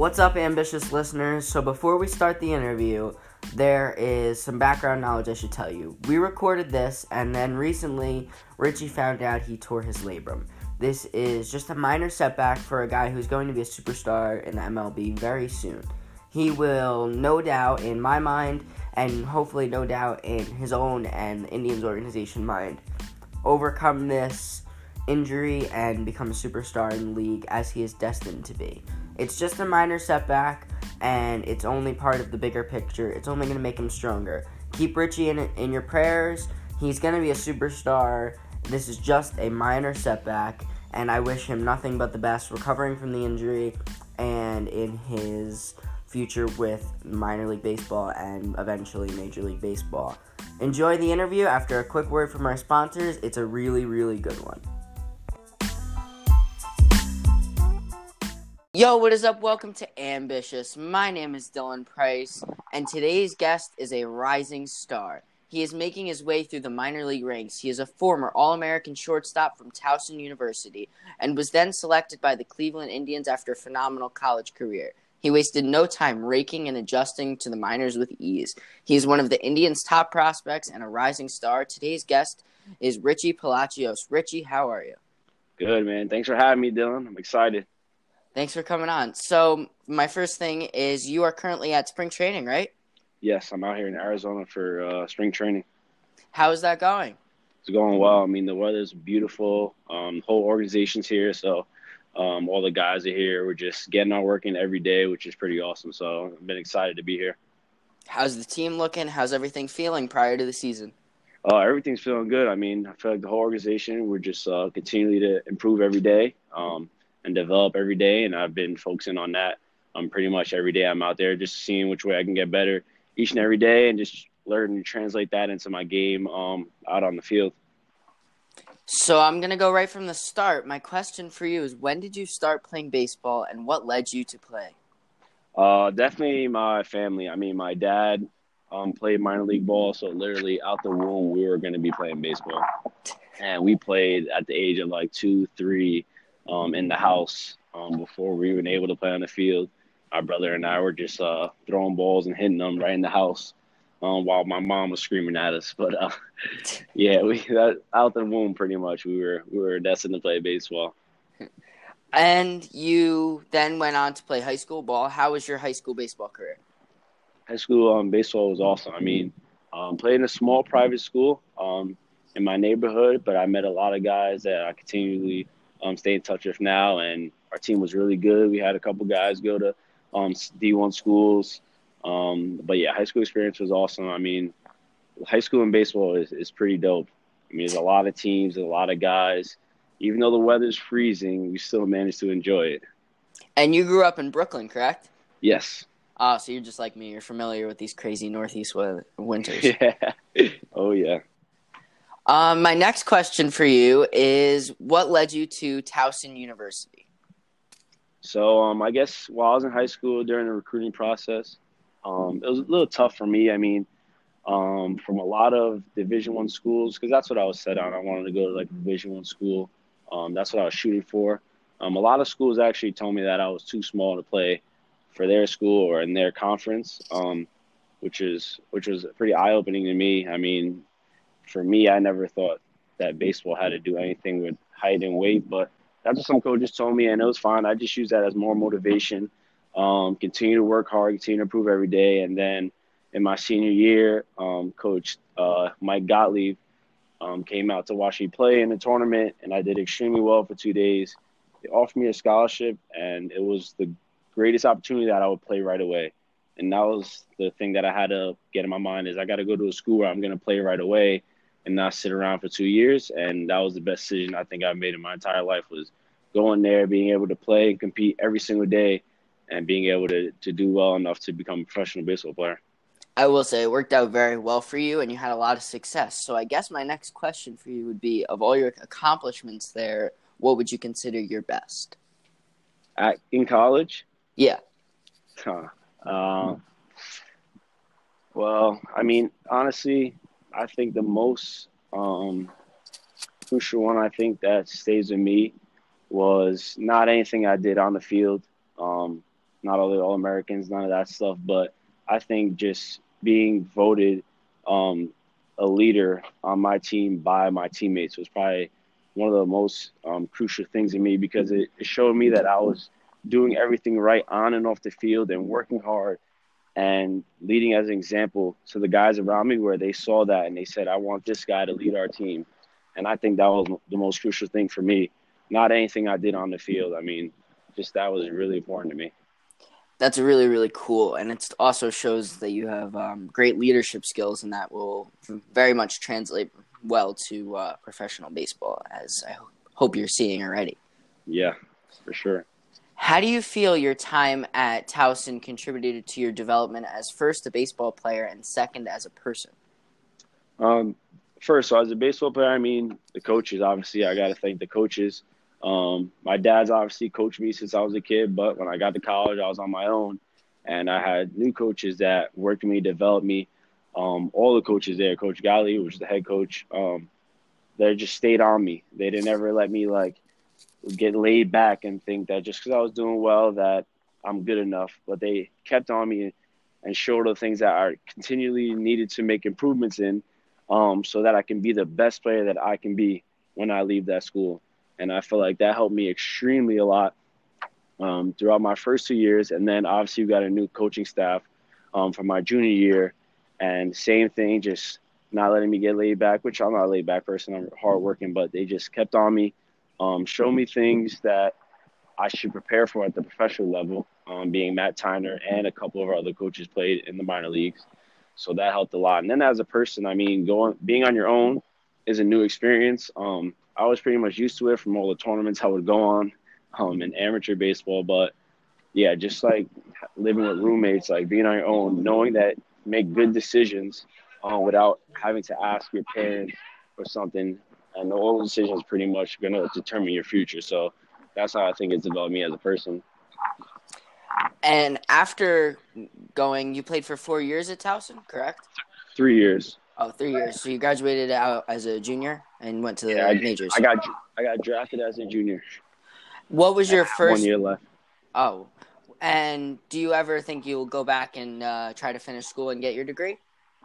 What's up, ambitious listeners? So, before we start the interview, there is some background knowledge I should tell you. We recorded this, and then recently, Richie found out he tore his labrum. This is just a minor setback for a guy who's going to be a superstar in the MLB very soon. He will, no doubt, in my mind, and hopefully, no doubt, in his own and the Indians organization mind, overcome this injury and become a superstar in the league as he is destined to be. It's just a minor setback, and it's only part of the bigger picture. It's only going to make him stronger. Keep Richie in, in your prayers. He's going to be a superstar. This is just a minor setback, and I wish him nothing but the best recovering from the injury and in his future with minor league baseball and eventually Major League Baseball. Enjoy the interview. After a quick word from our sponsors, it's a really, really good one. Yo, what is up? Welcome to Ambitious. My name is Dylan Price, and today's guest is a rising star. He is making his way through the minor league ranks. He is a former All American shortstop from Towson University and was then selected by the Cleveland Indians after a phenomenal college career. He wasted no time raking and adjusting to the minors with ease. He is one of the Indians' top prospects and a rising star. Today's guest is Richie Palacios. Richie, how are you? Good, man. Thanks for having me, Dylan. I'm excited. Thanks for coming on. So, my first thing is you are currently at spring training, right? Yes, I'm out here in Arizona for uh, spring training. How is that going? It's going well. I mean, the weather's beautiful. Um, the whole organization's here, so um, all the guys are here. We're just getting our work in every day, which is pretty awesome. So, I've been excited to be here. How's the team looking? How's everything feeling prior to the season? Uh, everything's feeling good. I mean, I feel like the whole organization, we're just uh, continually to improve every day. Um, and develop every day. And I've been focusing on that um, pretty much every day. I'm out there just seeing which way I can get better each and every day and just learn to translate that into my game um, out on the field. So I'm going to go right from the start. My question for you is when did you start playing baseball and what led you to play? Uh, definitely my family. I mean, my dad um, played minor league ball, so literally out the womb, we were going to be playing baseball. And we played at the age of like two, three, um, in the house um, before we were even able to play on the field. My brother and I were just uh, throwing balls and hitting them right in the house um, while my mom was screaming at us. But uh, yeah, we that, out the womb pretty much we were we were destined to play baseball. And you then went on to play high school ball. How was your high school baseball career? High school um, baseball was awesome. I mean, um, played in a small private school um, in my neighborhood, but I met a lot of guys that I continually um, stay in touch with now. And our team was really good. We had a couple guys go to um, D1 schools. Um, but yeah, high school experience was awesome. I mean, high school in baseball is, is pretty dope. I mean, there's a lot of teams, a lot of guys. Even though the weather's freezing, we still managed to enjoy it. And you grew up in Brooklyn, correct? Yes. Oh, so you're just like me. You're familiar with these crazy northeast winters. Yeah. Oh yeah. Um, my next question for you is what led you to Towson University? So um, I guess while I was in high school during the recruiting process, um, it was a little tough for me. I mean, um, from a lot of Division One schools, because that's what I was set on. I wanted to go to like Division One school. Um, that's what I was shooting for. Um, a lot of schools actually told me that I was too small to play for their school or in their conference, um, which is which was pretty eye opening to me. I mean, for me, I never thought that baseball had to do anything with height and weight, but that's what some coaches told me, and it was fine. I just use that as more motivation. Um, continue to work hard, continue to improve every day, and then in my senior year, um, Coach uh, Mike Gottlieb um, came out to watch me play in the tournament, and I did extremely well for two days. They offered me a scholarship, and it was the greatest opportunity that I would play right away. And that was the thing that I had to get in my mind is I got to go to a school where I'm going to play right away and not sit around for two years. And that was the best decision I think I've made in my entire life was going there, being able to play and compete every single day, and being able to, to do well enough to become a professional baseball player. I will say it worked out very well for you and you had a lot of success. So I guess my next question for you would be of all your accomplishments there, what would you consider your best? At, in college? Yeah. Huh. Um, well, I mean, honestly, I think the most um, crucial one I think that stays with me was not anything I did on the field, um, not all the All Americans, none of that stuff. But I think just being voted um, a leader on my team by my teammates was probably one of the most um, crucial things in me because it, it showed me that I was doing everything right on and off the field and working hard and leading as an example to the guys around me where they saw that and they said, I want this guy to lead our team. And I think that was the most crucial thing for me. Not anything I did on the field. I mean, just that was really important to me. That's really, really cool. And it also shows that you have um, great leadership skills, and that will very much translate well to uh, professional baseball, as I hope you're seeing already. Yeah, for sure. How do you feel your time at Towson contributed to your development as first a baseball player and second as a person? Um, first, so as a baseball player, I mean the coaches. Obviously, I got to thank the coaches. Um, my dad's obviously coached me since I was a kid, but when I got to college, I was on my own, and I had new coaches that worked me, developed me. Um, all the coaches there, Coach Galley, who was the head coach, um, they just stayed on me. They didn't ever let me like get laid back and think that just because I was doing well that I'm good enough. But they kept on me and showed the things that I continually needed to make improvements in, um, so that I can be the best player that I can be when I leave that school. And I feel like that helped me extremely a lot um, throughout my first two years. And then obviously we got a new coaching staff um, for my junior year, and same thing, just not letting me get laid back. Which I'm not a laid back person. I'm hardworking, but they just kept on me um, show me things that I should prepare for at the professional level. Um, being Matt Tyner and a couple of our other coaches played in the minor leagues, so that helped a lot. And then as a person, I mean, going being on your own is a new experience. Um, I was pretty much used to it from all the tournaments I would go on um, in amateur baseball, but yeah, just like living with roommates, like being on your own, knowing that make good decisions uh, without having to ask your parents for something and the all the decisions pretty much going to determine your future. So that's how I think it's about me as a person. And after going, you played for four years at Towson, correct? Three years. Oh, three years. So you graduated out as a junior and went to the yeah, majors. I got I got drafted as a junior. What was your first one year left? Oh, and do you ever think you'll go back and uh, try to finish school and get your degree?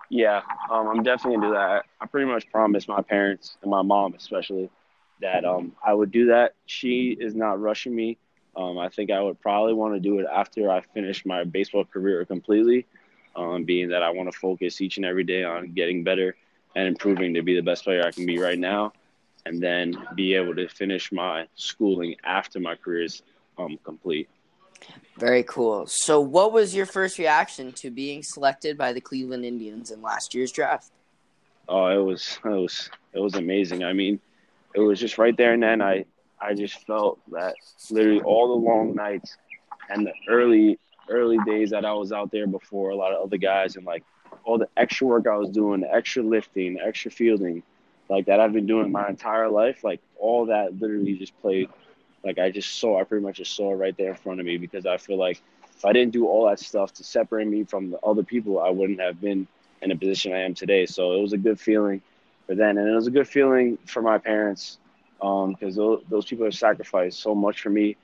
Yeah, um, I'm definitely gonna do that. I pretty much promised my parents and my mom especially that um, I would do that. She is not rushing me. Um, I think I would probably want to do it after I finish my baseball career completely, um, being that I want to focus each and every day on getting better and improving to be the best player I can be right now, and then be able to finish my schooling after my career is um, complete. Very cool. So, what was your first reaction to being selected by the Cleveland Indians in last year's draft? Oh, it was it was it was amazing. I mean, it was just right there and then. I I just felt that literally all the long nights and the early early days that I was out there before a lot of other guys and like all the extra work I was doing, the extra lifting, the extra fielding, like that I've been doing my entire life. Like all that literally just played like I just saw, I pretty much just saw it right there in front of me because I feel like if I didn't do all that stuff to separate me from the other people, I wouldn't have been in a position I am today. So it was a good feeling for then, and it was a good feeling for my parents because um, those, those people have sacrificed so much for me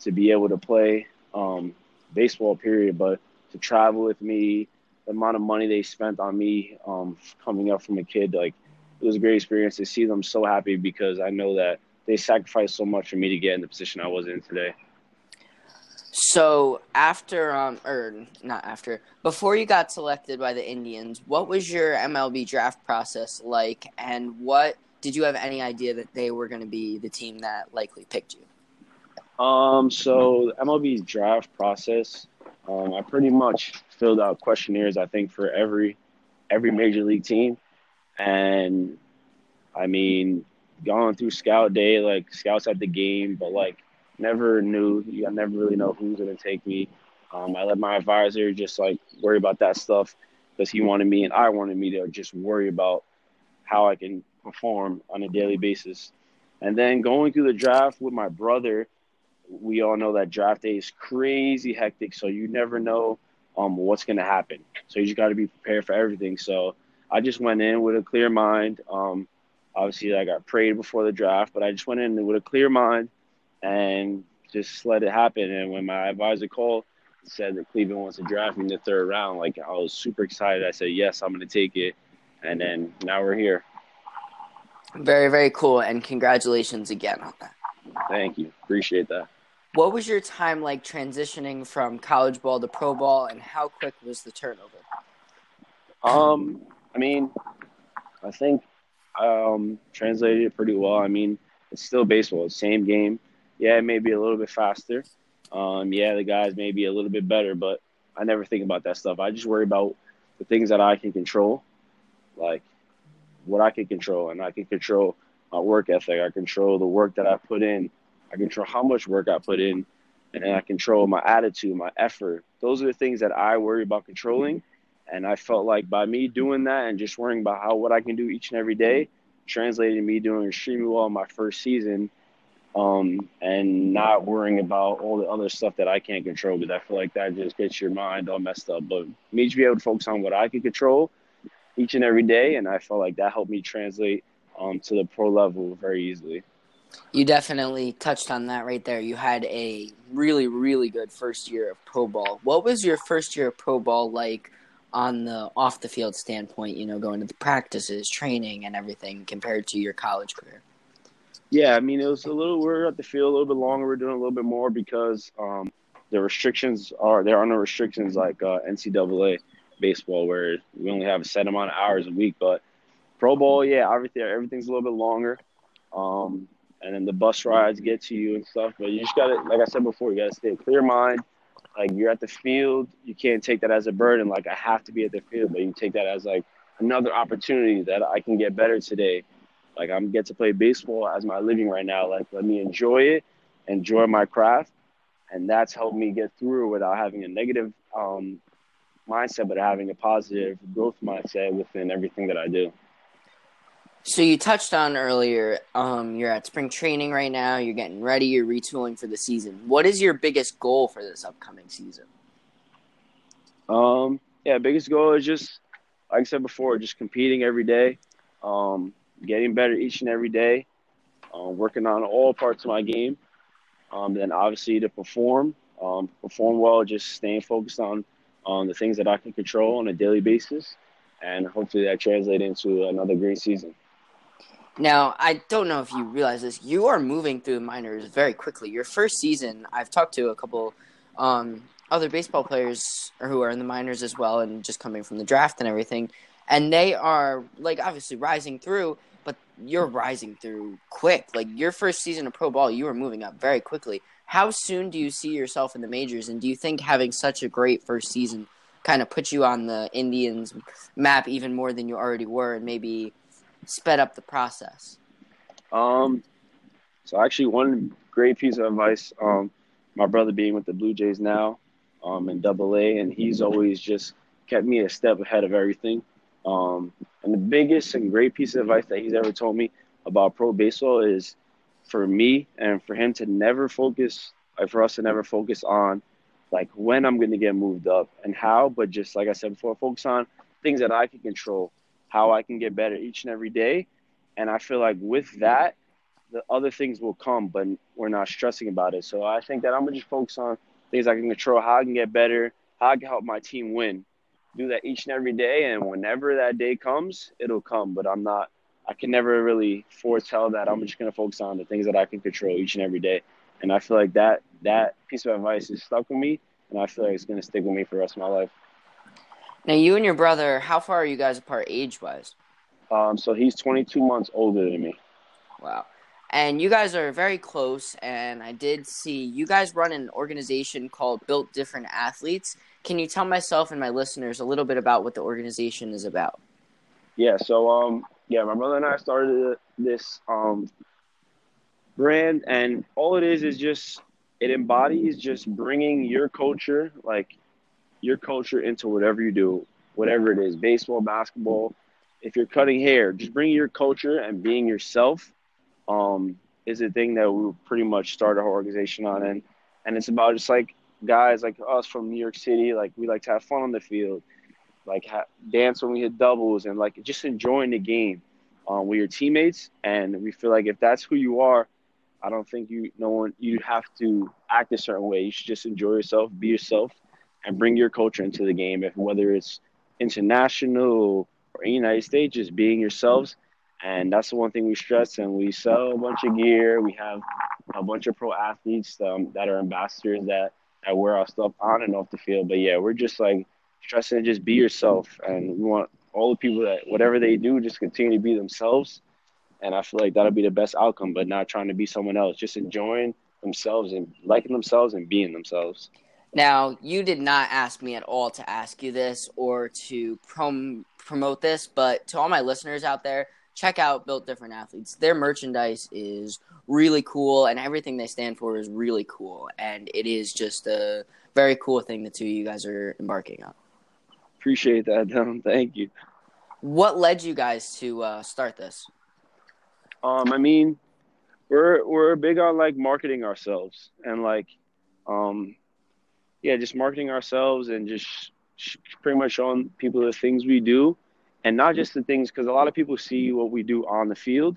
to be able to play um, baseball. Period, but to travel with me, the amount of money they spent on me um, coming up from a kid, like it was a great experience to see them so happy because I know that they sacrificed so much for me to get in the position I was in today. So after, um, or not after, before you got selected by the Indians, what was your MLB draft process like, and what did you have any idea that they were going to be the team that likely picked you? Um, so MLB draft process, um, I pretty much filled out questionnaires. I think for every every major league team, and I mean, gone through scout day, like scouts at the game, but like never knew. I never really know who's gonna take me. Um, I let my advisor just like worry about that stuff because he wanted me and I wanted me to just worry about how I can perform on a daily basis. And then going through the draft with my brother, we all know that draft day is crazy hectic, so you never know um, what's to happen. So you just got to be prepared for everything. So I just went in with a clear mind. Um, obviously I got prayed before the draft, but I just went in with a clear mind and just let it happen. And when my advisor called, said that Cleveland wants to draft me in the third round, like I was super excited. I said yes, I'm going to take it, and then now we're here. Very very cool, and congratulations again on that. Thank you, appreciate that. What was your time like transitioning from college ball to pro ball, and how quick was the turnover? Um, I mean, I think um translated it pretty well. I mean, it's still baseball, same game. Yeah, it may be a little bit faster. Um, yeah, the guys may be a little bit better, but I never think about that stuff. I just worry about the things that I can control, like what I can control, and I can control my work ethic. I control the work that I put in. I control how much work I put in, and I control my attitude, my effort. Those are the things that I worry about controlling. And I felt like by me doing that and just worrying about how what I can do each and every day, translated me doing extremely well in my first season, um, and not worrying about all the other stuff that I can't control because I feel like that just gets your mind all messed up. But me to be able to focus on what I can control each and every day, and I felt like that helped me translate um, to the pro level very easily. You definitely touched on that right there. You had a really, really good first year of pro ball. What was your first year of pro ball like on the off the field standpoint? You know, going to the practices, training, and everything compared to your college career. Yeah, I mean, it was a little. We're at the field a little bit longer. We're doing a little bit more because um, the restrictions are there are no restrictions like uh, NCAA baseball where we only have a set amount of hours a week. But pro Bowl, yeah, everything everything's a little bit longer. Um, and then the bus rides get to you and stuff. But you just gotta, like I said before, you gotta stay clear mind. Like you're at the field, you can't take that as a burden. Like I have to be at the field, but you take that as like another opportunity that I can get better today. Like I'm get to play baseball as my living right now. Like let me enjoy it, enjoy my craft, and that's helped me get through without having a negative um, mindset, but having a positive growth mindset within everything that I do. So you touched on earlier, um, you're at spring training right now. You're getting ready. You're retooling for the season. What is your biggest goal for this upcoming season? Um, yeah, biggest goal is just, like I said before, just competing every day, um, getting better each and every day, uh, working on all parts of my game. Um, then obviously to perform, um, perform well, just staying focused on on the things that I can control on a daily basis, and hopefully that translates into another great season. Now, I don't know if you realize this. You are moving through the minors very quickly. Your first season, I've talked to a couple um, other baseball players who are in the minors as well, and just coming from the draft and everything, and they are like obviously rising through. But you're rising through quick. Like your first season of pro ball, you were moving up very quickly. How soon do you see yourself in the majors, and do you think having such a great first season kind of put you on the Indians map even more than you already were, and maybe sped up the process? Um, so actually, one great piece of advice. Um, my brother being with the Blue Jays now, um, in Double A, and he's always just kept me a step ahead of everything. Um, and the biggest and great piece of advice that he's ever told me about pro baseball is for me and for him to never focus, like for us to never focus on like when I'm going to get moved up and how, but just like I said before, focus on things that I can control how I can get better each and every day. And I feel like with that, the other things will come, but we're not stressing about it. So I think that I'm gonna just focus on things I can control, how I can get better, how I can help my team win. Do that each and every day, and whenever that day comes, it'll come. But I'm not. I can never really foretell that. I'm just gonna focus on the things that I can control each and every day. And I feel like that that piece of advice is stuck with me, and I feel like it's gonna stick with me for the rest of my life. Now, you and your brother, how far are you guys apart age wise? Um, so he's 22 months older than me. Wow. And you guys are very close, and I did see you guys run an organization called Built Different Athletes. Can you tell myself and my listeners a little bit about what the organization is about? Yeah, so um, yeah, my brother and I started this um, brand, and all it is is just it embodies just bringing your culture, like your culture into whatever you do, whatever it is baseball, basketball. If you're cutting hair, just bring your culture and being yourself um, is a thing that we pretty much start our organization on. And, and it's about just like guys like us from New York City, like we like to have fun on the field, like ha- dance when we hit doubles, and like just enjoying the game um, with your teammates. And we feel like if that's who you are, I don't think you no one you have to act a certain way. You should just enjoy yourself, be yourself, and bring your culture into the game. If whether it's international or United States, just being yourselves. And that's the one thing we stress. And we sell a bunch of gear. We have a bunch of pro athletes um, that are ambassadors that, that wear our stuff on and off the field. But yeah, we're just like stressing to just be yourself. And we want all the people that whatever they do, just continue to be themselves. And I feel like that'll be the best outcome, but not trying to be someone else, just enjoying themselves and liking themselves and being themselves. Now, you did not ask me at all to ask you this or to prom- promote this, but to all my listeners out there, check out Built Different Athletes. Their merchandise is really cool, and everything they stand for is really cool. And it is just a very cool thing the two of you guys are embarking on. Appreciate that, Dylan. Thank you. What led you guys to uh, start this? Um, I mean, we're we're big on like marketing ourselves and like, um, yeah, just marketing ourselves and just pretty much showing people the things we do, and not just the things because a lot of people see what we do on the field,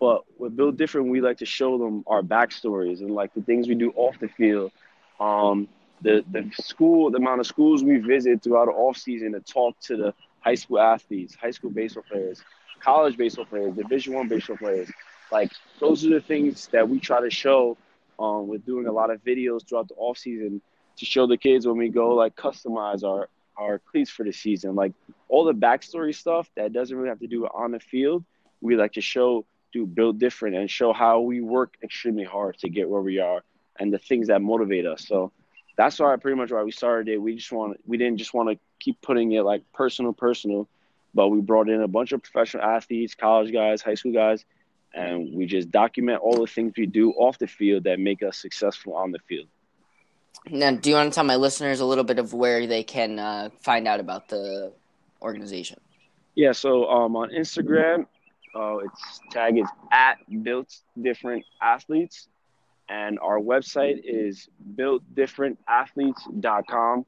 but with Built Different, we like to show them our backstories and like the things we do off the field. Um, the the school, the amount of schools we visit throughout the off season to talk to the high school athletes, high school baseball players, college baseball players, Division One baseball players. Like those are the things that we try to show um, with doing a lot of videos throughout the off season to show the kids when we go like customize our our cleats for the season. Like all the backstory stuff that doesn't really have to do on the field, we like to show do Built Different and show how we work extremely hard to get where we are and the things that motivate us. So that's why pretty much why we started it. We just want we didn't just want to keep putting it like personal, personal, but we brought in a bunch of professional athletes, college guys, high school guys, and we just document all the things we do off the field that make us successful on the field. Now, do you want to tell my listeners a little bit of where they can uh, find out about the organization? Yeah, so um, on Instagram, uh, its tag is at Built Different Athletes, and our website is builtdifferentathletes.com.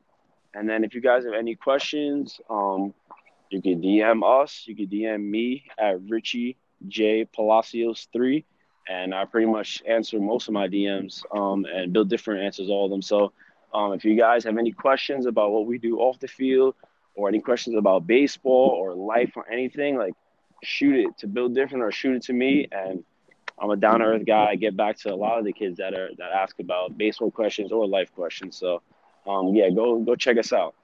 And then if you guys have any questions, um, you can DM us. You can DM me at Richie J Palacios three, and I pretty much answer most of my DMs. Um, and Built Different answers all of them. So, um, if you guys have any questions about what we do off the field, or any questions about baseball or life or anything, like shoot it to Built Different or shoot it to me, and I'm a down to earth guy. I get back to a lot of the kids that are that ask about baseball questions or life questions. So, um, yeah, go go check us out.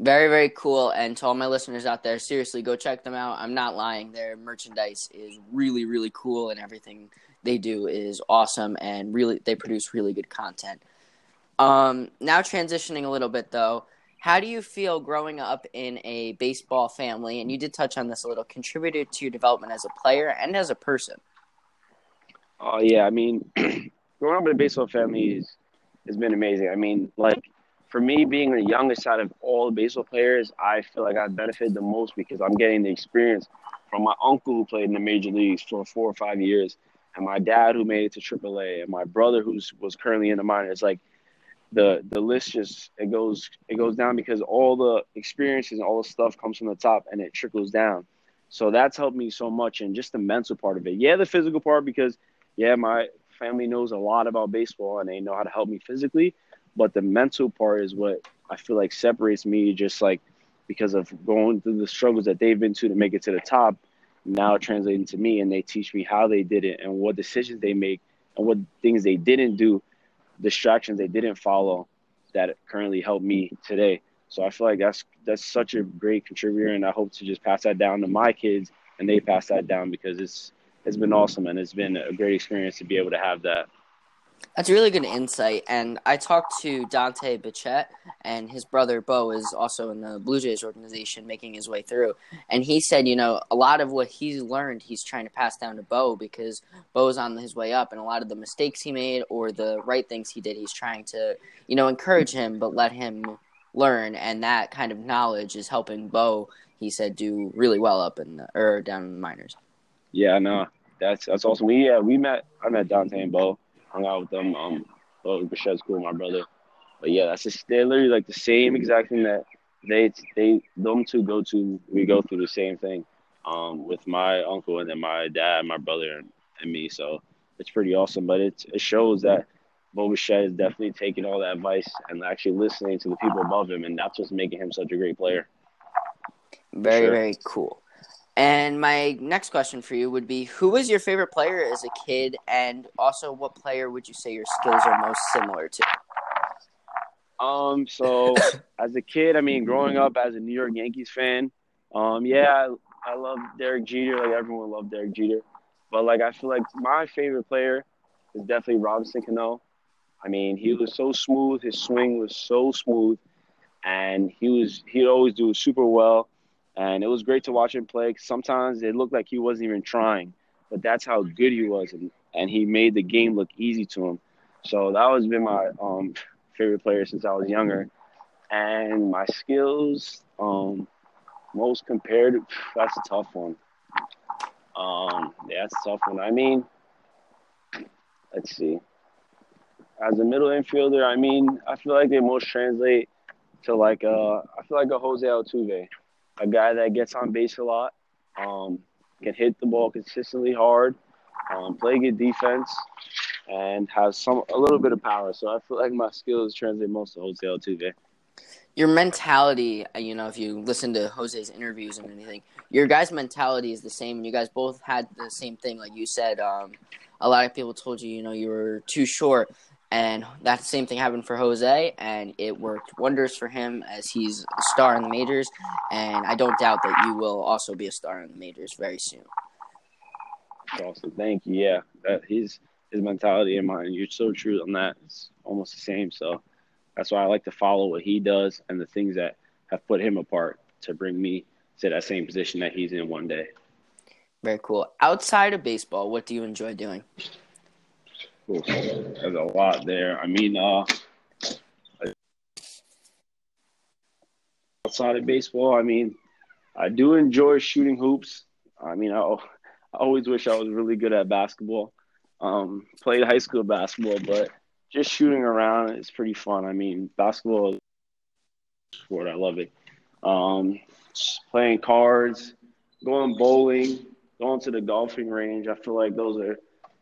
Very, very cool. And to all my listeners out there, seriously, go check them out. I'm not lying. Their merchandise is really, really cool, and everything they do is awesome. And really, they produce really good content. Um, now transitioning a little bit though, how do you feel growing up in a baseball family? And you did touch on this a little. Contributed to your development as a player and as a person. Oh uh, yeah, I mean, growing up in a baseball family is, has been amazing. I mean, like for me, being the youngest out of all the baseball players, I feel like I benefited the most because I'm getting the experience from my uncle who played in the major leagues for four or five years, and my dad who made it to AAA, and my brother who's was currently in the minors. Like the the list just it goes it goes down because all the experiences and all the stuff comes from the top and it trickles down. So that's helped me so much, and just the mental part of it. Yeah, the physical part because yeah, my family knows a lot about baseball and they know how to help me physically but the mental part is what I feel like separates me just like because of going through the struggles that they've been to to make it to the top, now translating to me and they teach me how they did it and what decisions they make and what things they didn't do, distractions they didn't follow that currently help me today. So I feel like that's that's such a great contributor and I hope to just pass that down to my kids and they pass that down because it's it's been awesome and it's been a great experience to be able to have that. That's a really good insight. And I talked to Dante Bichette, and his brother Bo is also in the Blue Jays organization making his way through. And he said, you know, a lot of what he's learned, he's trying to pass down to Bo because Bo's on his way up. And a lot of the mistakes he made or the right things he did, he's trying to, you know, encourage him, but let him learn. And that kind of knowledge is helping Bo, he said, do really well up in the, or down in the minors. Yeah, no, that's that's awesome. We yeah, we met I met Dante and Bo hung out with them. Um, well, cool, my brother. But yeah, that's just they're literally like the same exact thing that they they them two go to. We go through the same thing. Um, with my uncle and then my dad, my brother, and, and me. So it's pretty awesome. But it it shows that Bo Bichette is definitely taking all that advice and actually listening to the people above him, and that's what's making him such a great player. Very, sure. very cool. And my next question for you would be Who was your favorite player as a kid? And also, what player would you say your skills are most similar to? Um, so as a kid, I mean, growing up as a New York Yankees fan, um, yeah, I, I love Derek Jeter. Like everyone loved Derek Jeter, but like I feel like my favorite player is definitely Robinson Cano. I mean, he was so smooth. His swing was so smooth, and he was he'd always do super well. And it was great to watch him play. Sometimes it looked like he wasn't even trying, but that's how good he was, and, and he made the game look easy to him. So that was been my um, favorite player since I was younger. And my skills, um, most compared, that's a tough one. Um, yeah, that's a tough one. I mean, let's see. As a middle infielder, I mean, I feel like they most translate to like a, uh, I feel like a Jose Altuve, a guy that gets on base a lot, um, can hit the ball consistently hard, um, play good defense, and has some a little bit of power. So I feel like my skills translate most to Jose Altuve. Your mentality, uh, you know, if you listen to Jose's interviews and anything, your guys' mentality is the same. You guys both had the same thing, like you said. Um, a lot of people told you, you know, you were too short. And that same thing happened for Jose, and it worked wonders for him as he's a star in the majors. And I don't doubt that you will also be a star in the majors very soon. Awesome, thank you. Yeah, that his his mentality and mine, you're so true on that. It's almost the same. So that's why I like to follow what he does and the things that have put him apart to bring me to that same position that he's in one day. Very cool. Outside of baseball, what do you enjoy doing? There's a lot there. I mean, uh, outside of baseball, I mean, I do enjoy shooting hoops. I mean, I, I always wish I was really good at basketball. Um, played high school basketball, but just shooting around is pretty fun. I mean, basketball is sport. I love it. Um, playing cards, going bowling, going to the golfing range. I feel like those are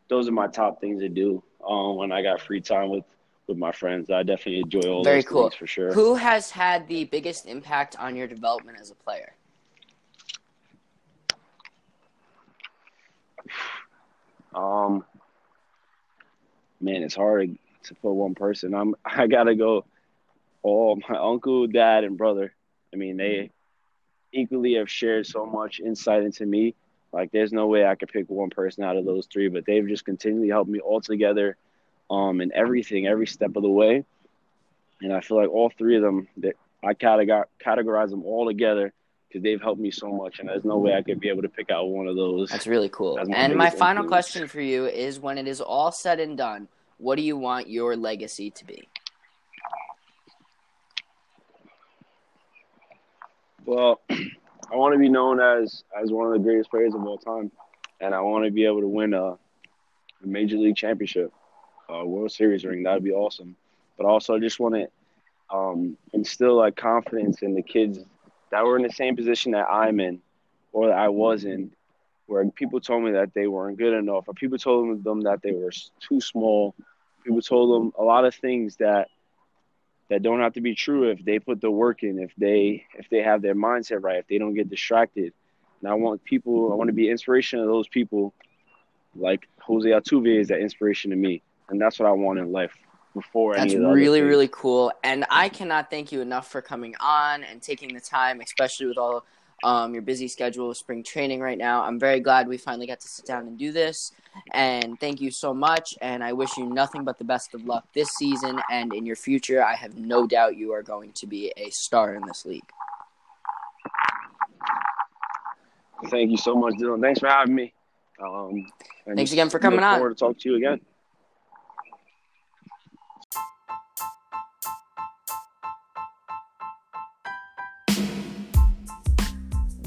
those are my top things to do um, when I got free time with with my friends. I definitely enjoy all Very those cool. things for sure. Who has had the biggest impact on your development as a player? Um, man, it's hard to put one person. I'm I gotta go. All my uncle, dad, and brother. I mean, they equally have shared so much insight into me like, there's no way I could pick one person out of those three, but they've just continually helped me all together, um, in everything, every step of the way. And I feel like all three of them, that I categorize, them all together because they've helped me so much, and there's no way I could be able to pick out one of those. That's really cool. That's my and my final influence. question for you is: When it is all said and done, what do you want your legacy to be? Well, I want to be known as as one of the greatest players of all time, and I want to be able to win a, a major league championship, a World Series ring. That'd be awesome. But also, I just want to um, instill like confidence in the kids that were in the same position that I'm in, or that I was in, where people told me that they weren't good enough, or people told them that they were too small. People told them a lot of things that that don't have to be true if they put the work in, if they if they have their mindset right, if they don't get distracted. And I want people, I want to be inspiration to those people, like Jose Altuve is that inspiration to me, and that's what I want in life. Before that's really really cool, and I cannot thank you enough for coming on and taking the time, especially with all um, your busy schedule, spring training right now. I'm very glad we finally got to sit down and do this. And thank you so much. And I wish you nothing but the best of luck this season and in your future. I have no doubt you are going to be a star in this league. Thank you so much, Dylan. Thanks for having me. Um, Thanks again for coming on. to talk to you again.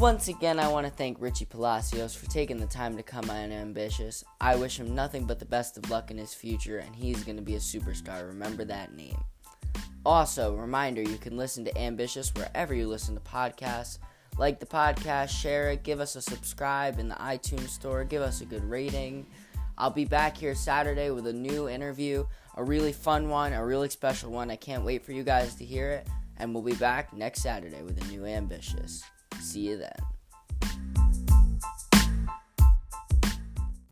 Once again, I want to thank Richie Palacios for taking the time to come on Ambitious. I wish him nothing but the best of luck in his future, and he's going to be a superstar. Remember that name. Also, reminder you can listen to Ambitious wherever you listen to podcasts. Like the podcast, share it, give us a subscribe in the iTunes store, give us a good rating. I'll be back here Saturday with a new interview, a really fun one, a really special one. I can't wait for you guys to hear it. And we'll be back next Saturday with a new Ambitious. See you then.